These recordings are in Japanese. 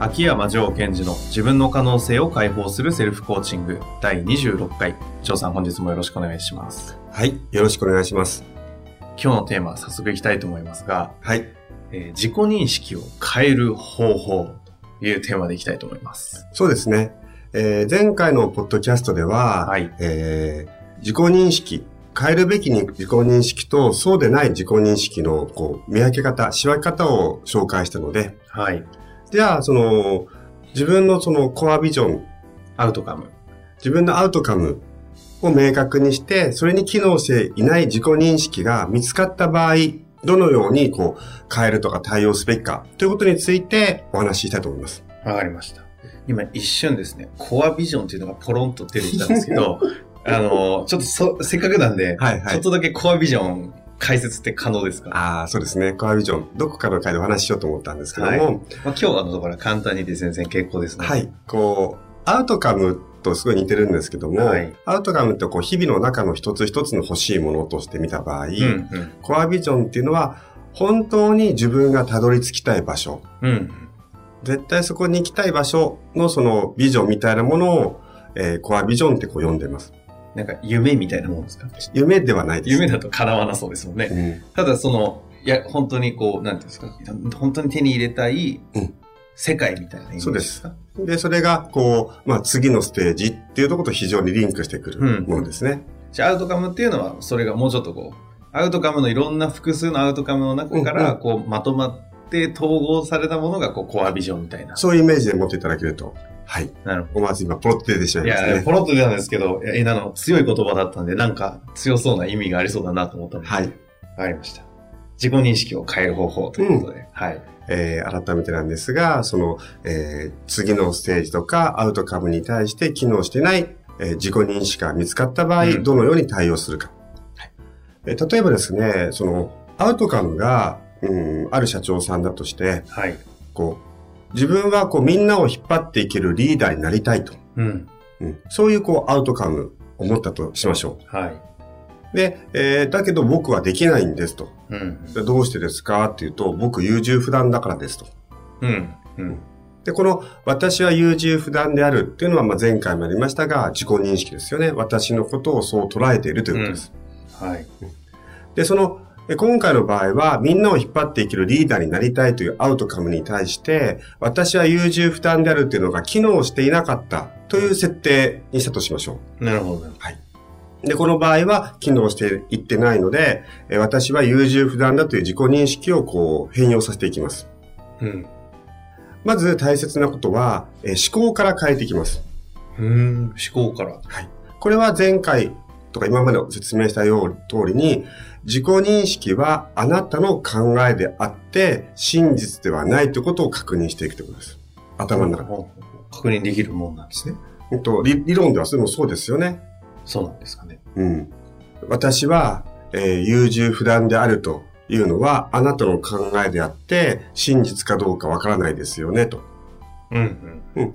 秋山城賢治の自分の可能性を解放するセルフコーチング第26回。城さん、本日もよろしくお願いします。はい。よろしくお願いします。今日のテーマ、早速いきたいと思いますが、はい。えー自己認識を変える方法というテーマでいきたいと思います。そうですね。えー前回のポッドキャストでは、はいえー自己認識、変えるべきに自己認識とそうでない自己認識のこう見分け方、仕分け方を紹介したので、はい。じゃあ、その、自分のそのコアビジョン、アウトカム。自分のアウトカムを明確にして、それに機能していない自己認識が見つかった場合、どのようにこう変えるとか対応すべきかということについてお話ししたいと思います。わかりました。今一瞬ですね、コアビジョンっていうのがポロンと出てきたんですけど、あの、ちょっとそ、せっかくなんで、はいはいちょっとだけコアビジョン解説って可能ですか？ああ、そうですね。コアビジョン。どこかの回でお話ししようと思ったんですけども、はいまあ、今日はのところは簡単にで全然結構ですね。はい。こう、アウトカムとすごい似てるんですけども、はいアウトカムってこう日々の中の一つ一つの欲しいものとして見た場合、うん、うん。コアビジョンっていうのは、本当に自分がたどり着きたい場所、うん。絶対そこに行きたい場所のそのビジョンみたいなものを、えーコアビジョンってこう呼んでます。なんか夢みたいなもんですか？夢ではないです。夢だと叶わなそうですもんね。うん。ただその、いや、本当にこう、なんていうんですか、本当に手に入れたいうん。世界みたいなイメージですか？で、それが、こう、まあ、次のステージっていうところと非常にリンクしてくうん。るものですね。じゃあアウトカムっていうのは、それがもうちょっとこう、アウトカムのいろんな複数のアウトカムの中から、こう、まとまって統合されたものが、こう、コアビジョンみたいな。そういうイメージで持っていただけると。はい。なるほど。思わず今、ポロッと出てしまいいや、ましたね。ポロッと出たんですけど、いや、えなの、強い言葉だったんで、なんか強そうな意味がありそうだなと思ったので、わはい。かりました。自己認識を変える方法ということで、はい。えー改めてなんですが、その、えー次のステージとかアウトカムに対して機能してない、えー自己認識が見つかった場合、うんどのように対応するか。えー例えばですね、その、アウトカムが、うん、ある社長さんだとして、はい。こう、自分はこうみんなを引っ張っていけるリーダーになりたいと。うん。うん、そういうこうアウトカムを持ったとしましょはい。う。で、えーだけど僕はできないんですと。うん。でどうしてですかっていうと、僕優柔不断だからですと。うん。うん。で、この私は優柔不断であるっていうのはまあ前回もありましたが、自己認識ですよね。私のことをそう捉えているということです。はい。で、その、え今回の場合は、みんなを引っ張っていけるリーダーになりたいというアウトカムに対して、私は優柔不断であるっていうのが機能していなかったという設定にしたとしましょなるほど。う。で、この場合は機能していってないので、え私は優柔不断だという自己認識をこう変容させていきます。うん。まず大切なことは、え思考から変えていきます。うん。思考から。これは前回とか今まで説明したよう通りに、自己認識はあなたの考えであって、真実ではないということを確認していくということです。頭の中で。確認できるもんなんですね。うんと理理論ではそれもそうですよね。そうなんですかね。うん。私は、えー優柔不断であるというのはあなたの考えであって、真実かどうかわからないですよね、と。うんうん。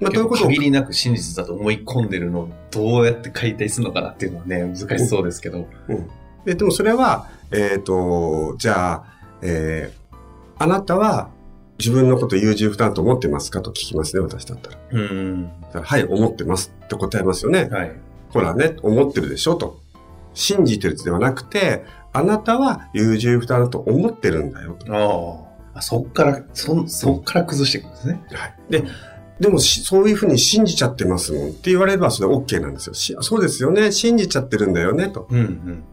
まあ、ということを限りなく真実だと思い込んでるのをどうやって解体するのかなっていうのはね、難しそうですけど。うん。で、でもそれは、えっ、と、じゃあ、えーあなたは自分のこと優柔不断と思ってますか？と聞きますね、私だったら。うん。はい、思ってますって答えますよね。はい。ほらね、思ってるでしょ？と。信じてるではなくて、あなたは優柔不断だと思ってるんだよと。ああ。あそっから、そ、そっから崩していくんですね。はい。で、でもし、そういうふうに信じちゃってますもんって言われればそれ OK なんですよ。しそうですよね。信じちゃってるんだよね、と。うんうん。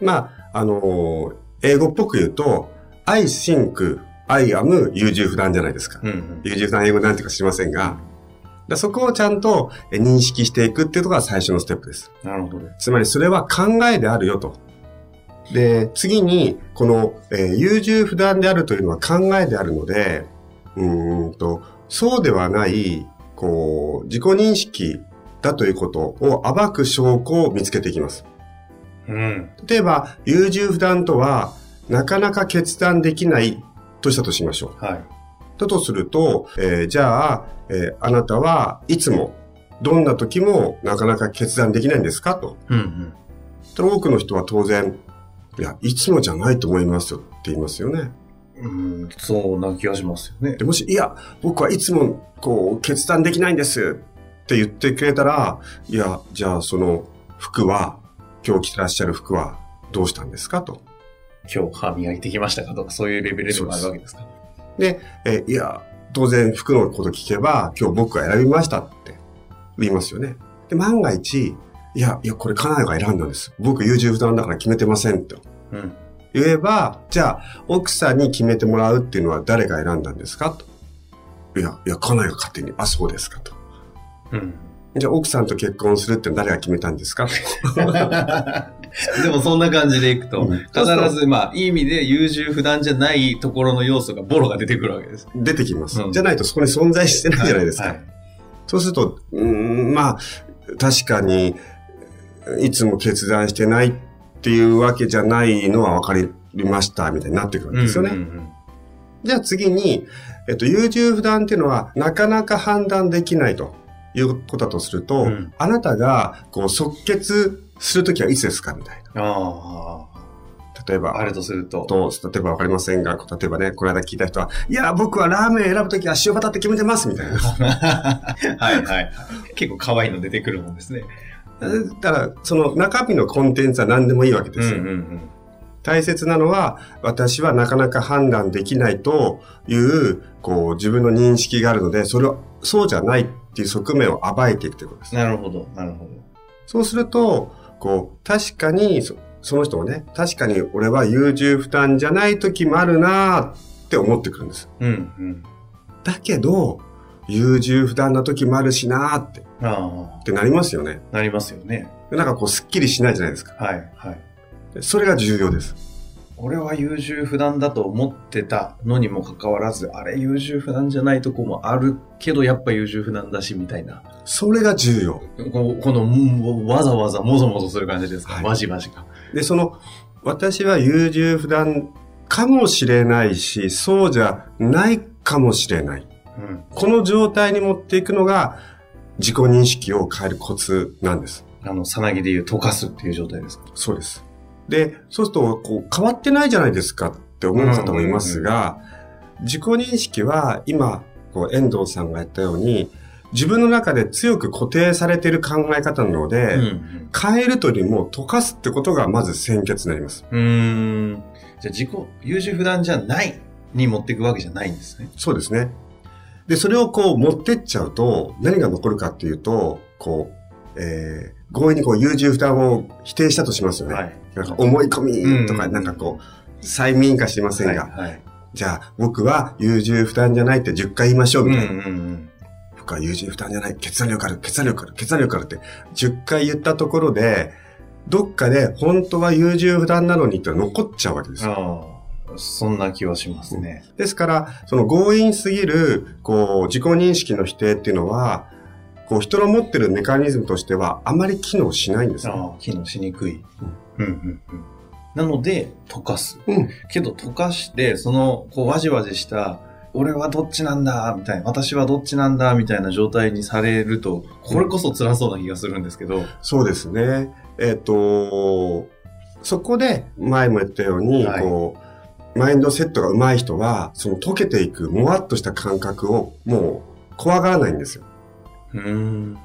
まあ、あのー英語っぽく言うと、I think I am 優柔不断じゃないですか。うんうん。優柔不断英語なんていうか知りませんが、だそこをちゃんとえ認識していくっていうのが最初のステップです。なるほど。つまりそれは考えであるよと。で、次に、この、えー優柔不断であるというのは考えであるので、うーんと、そうではない、こう、自己認識だということを暴く証拠を見つけていきます。うん。例えば、優柔不断とは、なかなか決断できないとしたとしましょう。はい。だとすると、えーじゃあ、えーあなたはいつも、どんな時もなかなか決断できないんですか？と。うんうん。多くの人は当然、いや、いつもじゃないと思いますよって言いますよね。うん、そうな気がしますよねで。もし、いや、僕はいつも、こう、決断できないんですって言ってくれたら、いや、じゃあその服は、今日着てらっしゃる服はどうしたんですか？と。今日歯磨いてきましたか？とか、そういうレベルでもあるわけですか？で、えーいや、当然服のこと聞けば、今日僕が選びましたって言いますよね。で、万が一、いや、いや、これ家内が選んだんです。僕優柔不断だから決めてませんとうん。言えば、じゃあ、奥さんに決めてもらうっていうのは誰が選んだんですか？と。いや、いや、家内が勝手に、あ、そうですかと。うん。じゃあ、奥さんと結婚するって誰が決めたんですか？と。でもそんな感じでいくと、うん必ず、まあ、いい意味で優柔不断じゃないところの要素がボロが出てくるわけです。出てきます。うんじゃないとそこに存在してないじゃないですか。はい。そうすると、うーん、まあ、確かに、いつも決断してないっていうわけじゃないのは分かりました、みたいになってくるわけですよね。うんうんじゃあ次に、えっと、優柔不断っていうのは、なかなか判断できないということだとすると、うんあなたが、こう、即決するときはいつですかみたいうんあな。例えば、あ、あるとすると。と、例えばわかりませんが、例えばね、この間聞いた人は、いや、僕はラーメン選ぶときは塩バタって決めてます、みたいな。はいはい。結構可愛いの出てくるもんですね。だから、その中身のコンテンツは何でもいいわけですよ。うんうん大切なのは、私はなかなか判断できないという、こう、自分の認識があるので、それを、そうじゃないっていう側面を暴いていくということです。なるほど、なるほど。そうすると、こう、確かに、そその人もね、確かに俺は優柔不断じゃない時もあるなって思ってくるんです。うんうん。だけど、優柔不断な時もあるしなーって、っあてなりますよね。あ、なりますよね。でなんかこう、すっきりしないじゃないですか。はいはい。それが重要です。俺は優柔不断だと思ってたのにもかかわらず、あれ優柔不断じゃないとこもあるけど、やっぱ優柔不断だし、みたいな。それが重要。この、このもわざわざもぞもぞする感じですか、はいわじわじが。で、その、私は優柔不断かもしれないし、そうじゃないかもしれない。うん。この状態に持っていくのが、自己認識を変えるコツなんです。あの、さなぎで言う溶かすっていう状態ですか？そうです。で、そうすると、こう、変わってないじゃないですかって思う方もいますが、自己認識は今、こう、遠藤さんが言ったように、自分の中で強く固定されている考え方なので、うん変えるというよりも溶かすってことがまず先決になります。うん。じゃあ自己、優柔不断じゃないに持っていくわけじゃないんですね。そうですね。で、それをこう持ってっちゃうと、何が残るかっていうと、こう、えー、強引にこう優柔不断を否定したとしますよね。はい。なんか思い込みとか、うんなんかこう、催眠化してませんが、はい。はい。じゃあ僕は優柔不断じゃないって10回言いましょううんうみたいな。んうん。僕は優柔不断じゃない、決断力ある、決断力ある、決断力あるって10回言ったところで、どっかで本当は優柔不断なのにって残っちゃうわけですよ。そんな気はしますね。ですから、その強引すぎる、こう、自己認識の否定っていうのは、こう、人の持ってるメカニズムとしては、あまり機能しないんですよ。機能しにくい。うんうんうん。なので、溶かす。うん。けど溶かして、その、こう、わじわじした、俺はどっちなんだ、みたいな、私はどっちなんだ、みたいな状態にされると、これこそ辛そうな気がするんですけど。そうですね。えっ、と、そこで、前も言ったように、はいこう、マインドセットが上手い人は、その溶けていく、もわっとした感覚を、もう、怖がらないんですよ。うーん。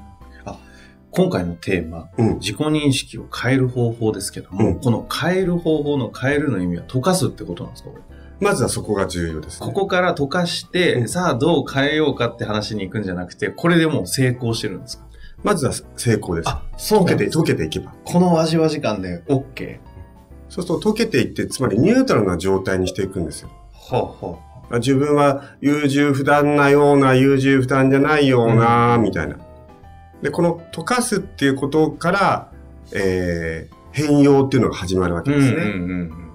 あ、今回のテーマ、うん。自己認識を変える方法ですけども、うんこの変える方法の変えるの意味は溶かすってことなんですか？まずはそこが重要です、ね。ここから溶かして、うんさあどう変えようかって話に行くんじゃなくて、これでもう成功してるんですか？まずは成功です。あ、そう溶けて、溶けていけば。このわじわじ感で OK。そうすると溶けていって、つまりニュートラルな状態にしていくんですよ。ほうほうほ自分は優柔不断なような、優柔不断じゃないような、みたいな。で、この溶かすっていうことから、えー、変容っていうのが始まるわけですね。うんうん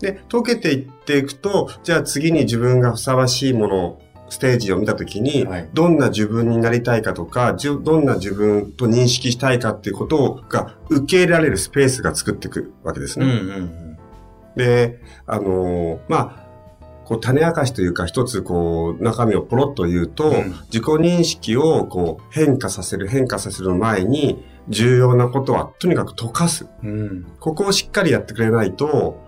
で、溶けていっていくと、じゃあ次に自分がふさわしいもの、ステージを見たときに、はいどんな自分になりたいかとか、じゅどんな自分と認識したいかっていうことが受け入れられるスペースが作っていくわけですうん。うね。んうんうん。で、あのーまあ、こう種明かしというか一つこう中身をポロッと言うと、うん自己認識をこう変化させる変化させる前に重要なことはとにかく溶かす。うん。ここをしっかりやってくれないと、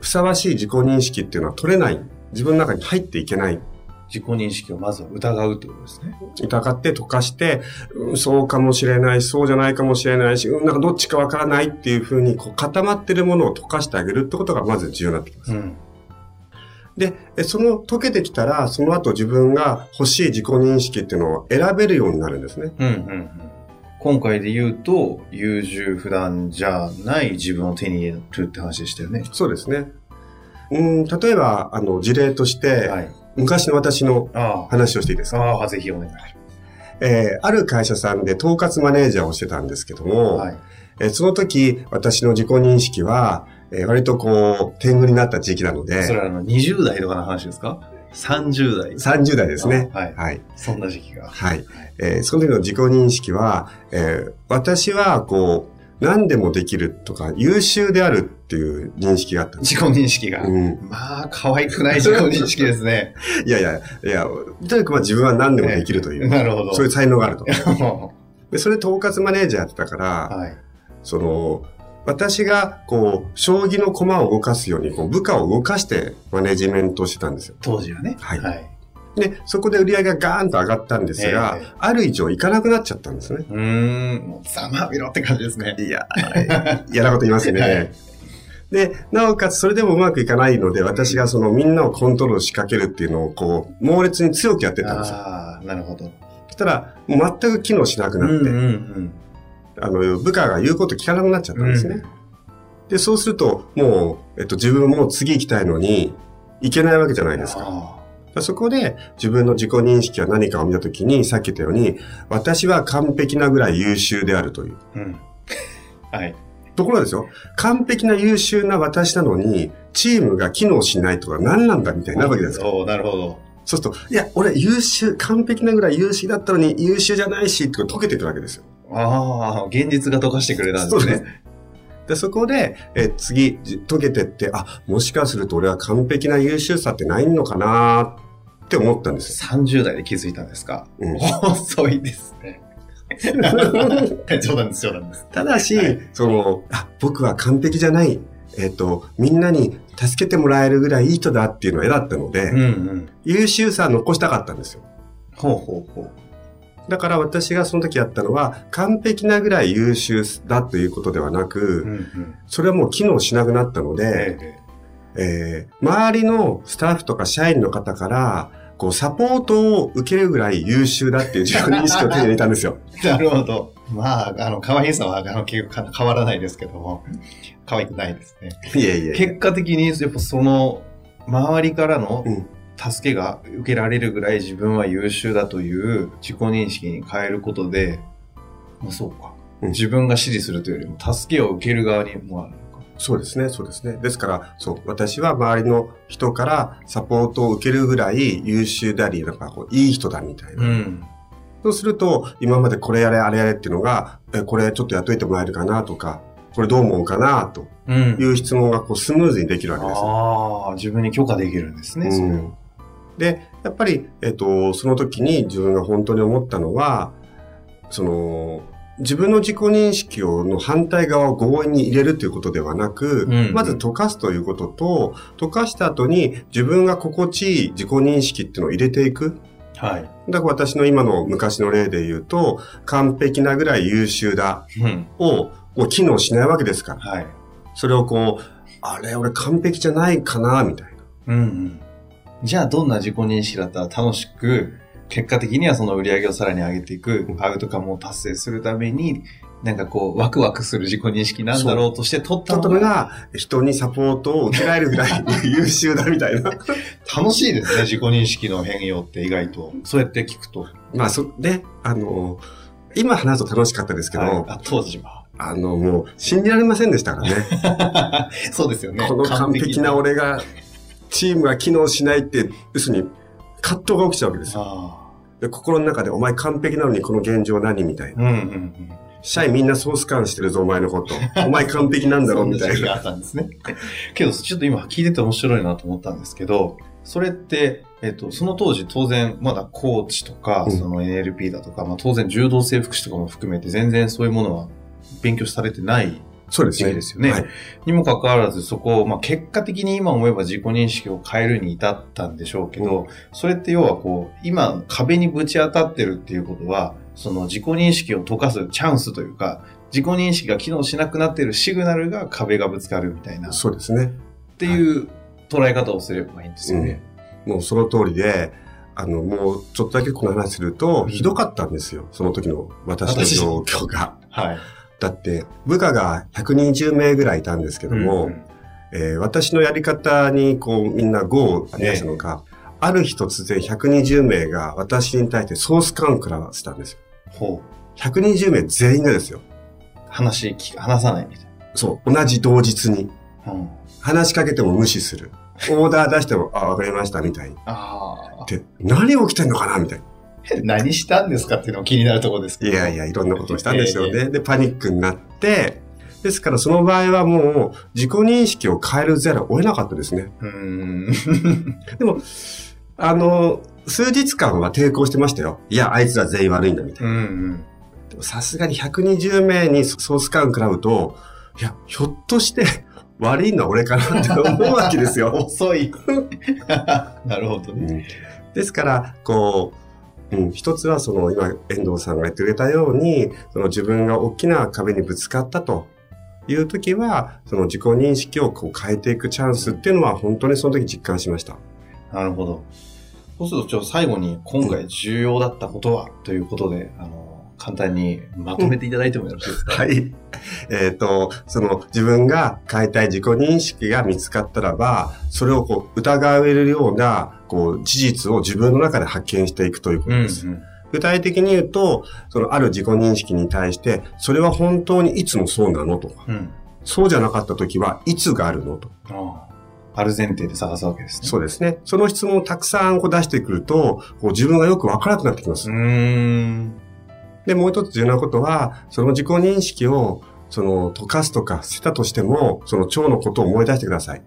ふさわしい自己認識っていうのは取れない。自分の中に入っていけない。自己認識をまずは疑うってことですね。疑って溶かして、うんそうかもしれない、そうじゃないかもしれないし、うんなんかどっちかわからないっていうふうにこう固まってるものを溶かしてあげるってことがまず重要になってきます。ん。で、えその溶けてきたら、その後自分が欲しい自己認識っていうのを選べるようになるんですね。うんうんうん。今回で言うと、優柔不断じゃない自分を手に入れるって話でしたよね。そうですね。うん、例えば、あの、事例として、はい。昔の私のあ話をしていいですか？あ。ああ、ぜひお願いしえーある会社さんで統括マネージャーをしてたんですけどます。も、はい。えーその時、私の自己認識は、えー割とこう、天狗になった時期なので、それはあの、20代とかの話ですか ?30 代。30代ですね。はいはい。そんな時期が。はい。えーその時の自己認識は、えー私はこう、何でもできるとか、優秀であるっていう認識があった。自己認識が。うん。まあ、可愛くない自己認識ですね。いやいや、いや、とにかくまあ自分は何でもできるという、なるほど。そういう才能があると。は で、それ統括マネージャーやってたから、い。その、私が、こう、将棋の駒を動かすように、こう、部下を動かしてマネジメントをしてたんですよ。当時はね。はいはい。で、そこで売り上げがガーンと上がったんですが、ええある以上いかなくなっちゃったんですね。うーん、もうざまみろって感じですね。いや、嫌なこと言いますよはねい。で、なおかつそれでもうまくいかないので、私がそのみんなをコントロール仕掛けるっていうのをこう、猛烈に強くやってたんですよ。ああ、なるほど。そしたら、全く機能しなくなって、うんうんあの、部下が言うこと聞かなくなっちゃったんですね。で、そうすると、もう、えっと、自分も次行きたいのに、行けないわけじゃなうん。いですか。あそこで自分の自己認識は何かを見たときに、さっき言ったように、私は完璧なぐらい優秀であるという。ーうん。はい。ところがですよ、完璧な優秀な私なのに、チームが機能しないとか何なんだみたいになるわけじゃないですか。なるほど。そうすると、いや、俺優秀、完璧なぐらい優秀だったのに優秀じゃないし、って溶けていくわけですよ。ああ、現実が溶かしてくれたんですね。で、そこで、え次、じ溶けてって、あ、もしかすると俺は完璧な優秀さってないのかなって思ったんですよ。30代で気づいたんですか、うん遅いですね。冗談です、冗談です。ただし、はいその、あ、僕は完璧じゃない。えっ、と、みんなに助けてもらえるぐらいいい人だっていうのが絵だったので、うんうん。優秀さは残したかったんですよ。ほうほうほう。だから私がその時やったのは、完璧なぐらい優秀だということではなく、うんうん。それはもう機能しなくなったので、ええー周りのスタッフとか社員の方から、こう、サポートを受けるぐらい優秀だっていう自分認識を手に入れたんですよ。え なるほど。まあ、あの、可愛さは、あの、結構変わらないですけども、可愛くないですね。いえいえ。結果的に、やっぱその、周りからのうん助けが受けられるぐらい自分は優秀だという自己認識に変えることで、まあそうか。うん自分が支持するというよりも、助けを受ける側にもあるのか。そうですね、そうですね。ですから、そう、私は周りの人からサポートを受けるぐらい優秀であり、なんかこう、いい人だみたいな。うん。そうすると、今までこれやれ、あれやれっていうのが、え、これちょっとやっといてもらえるかなとか、これどう思うかなとうんいう質問がこうスムーズにできるわけです。ああ、自分に許可できるんですね、うんで、やっぱり、えっと、その時に自分が本当に思ったのは、その、自分の自己認識をの反対側を強引に入れるということではなく、うんまず溶かすということと、溶かした後に自分が心地いい自己認識っていうのを入れていく。はい。だから私の今の昔の例で言うと、完璧なぐらい優秀だうん。を、もう機能しないわけですから。はい。それをこう、あれ、俺完璧じゃないかな、みたいな。うんうん。じゃあ、どんな自己認識だったら楽しく、結果的にはその売り上げをさらに上げていく、アウトカムを達成するために、なんかこう、ワクワクする自己認識なんだろうとして取ったのが、が人にサポートを受けられるぐらい優秀だみたいな。楽しいですね、自己認識の変容って意外と。そうやって聞くと。まあ、そ、で、あの、今話すと楽しかったですけど、はいあ当時は。あの、もう信じられませんでしたからね。そうですよね。この完璧な俺が、チームが機能しないって、要するに、葛藤が起きちゃうわけですよ。あで心の中で、お前完璧なのにこの現状何みたいな。あ。うんうんうん。社員みんなソース感してるぞ、お前のこと。お前完璧なんだろ、みたいな。あったんですね。けど、ちょっと今聞いてて面白いなと思ったんですけど、それって、えっと、その当時当然、まだコーチとか、うんその NLP だとか、まあ当然柔道整復師とかも含めて全然そういうものは勉強されてないそうですね。ですよね。はい。にもかかわらず、そこを、まあ結果的に今思えば自己認識を変えるに至ったんでしょうけど、それって要はこう、今壁にぶち当たってるっていうことは、その自己認識を溶かすチャンスというか、自己認識が機能しなくなっているシグナルが壁がぶつかるみたいな、っそうですね。ていう捉え方をすればいいんですよね。もうその通りで、あの、もうちょっとだけこの話すると、うんひどかったんですよ。その時の私の状況が。はい。だって、部下が120名ぐらいいたんですけども、うんえー私のやり方にこうみんな GO を出したのが、ある日突然120名が私に対してソース感食らわせたんですよ。ほう。120名全員がですよ。話話さないみたいそう、同じ同日に。な。うん。話しかけても無視する。オーダー出しても、あ、わかりました、みたいに。あで、何起きてんのかなみたいな。あ。何したんですかっていうのも気になるところですけど。いやいや、いろんなことをしたんですよえね。で、パニックになって、ですからその場合はもう自己認識を変えるざるを得なかったですね。うーん。でも、あの、数日間は抵抗してましたよ。いや、あいつら全員悪いんだ、みたいな。うんうん。でもさすがに120名にソース感食らうと、いや、ひょっとして悪いのは俺かなって思うわけですよ。遅い。なるほどね。ですから、こう、うん、一つはその今、遠藤さんが言ってくれたように、その自分が大きな壁にぶつかったという時は、その自己認識をこう変えていくチャンスっていうのは本当にその時実感しました。なるほど。そうすると、最後に今回重要だったことはということで、あの、簡単にまとめていただいてもよろしいですか、はい。えっ、と、その自分が変えたい自己認識が見つかったらば、それをこう疑えるような、こう、事実を自分の中で発見していくということうん、うです。ん。具体的に言うと、そのある自己認識に対して、それは本当にいつもそうなのとか、うん。そうじゃなかった時はいつがあるのと。ああ。ある前提で探すわけですね。そうですね。その質問をたくさんこう出してくると、こう自分がよくわからなくなってきます。うーん。で、もう一つ重要なことは、その自己認識を、その、溶かすとか捨てたとしても、その腸のことを思い出してください。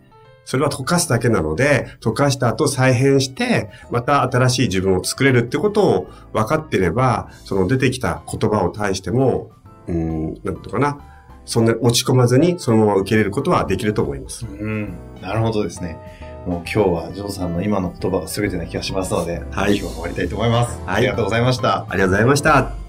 それは溶かすだけなので、溶かした後再編して、また新しい自分を作れるってことを分かってれば、その出てきた言葉を対しても、うーん、なんていうのかな。そんな落ち込まずにそのまま受け入れることはできると思います。うん。なるほどですね。もう今日はジョーさんの今の言葉が全てな気がしますので、はい今日は終わりたいと思います。はいありがとうございました。ありがとうございました。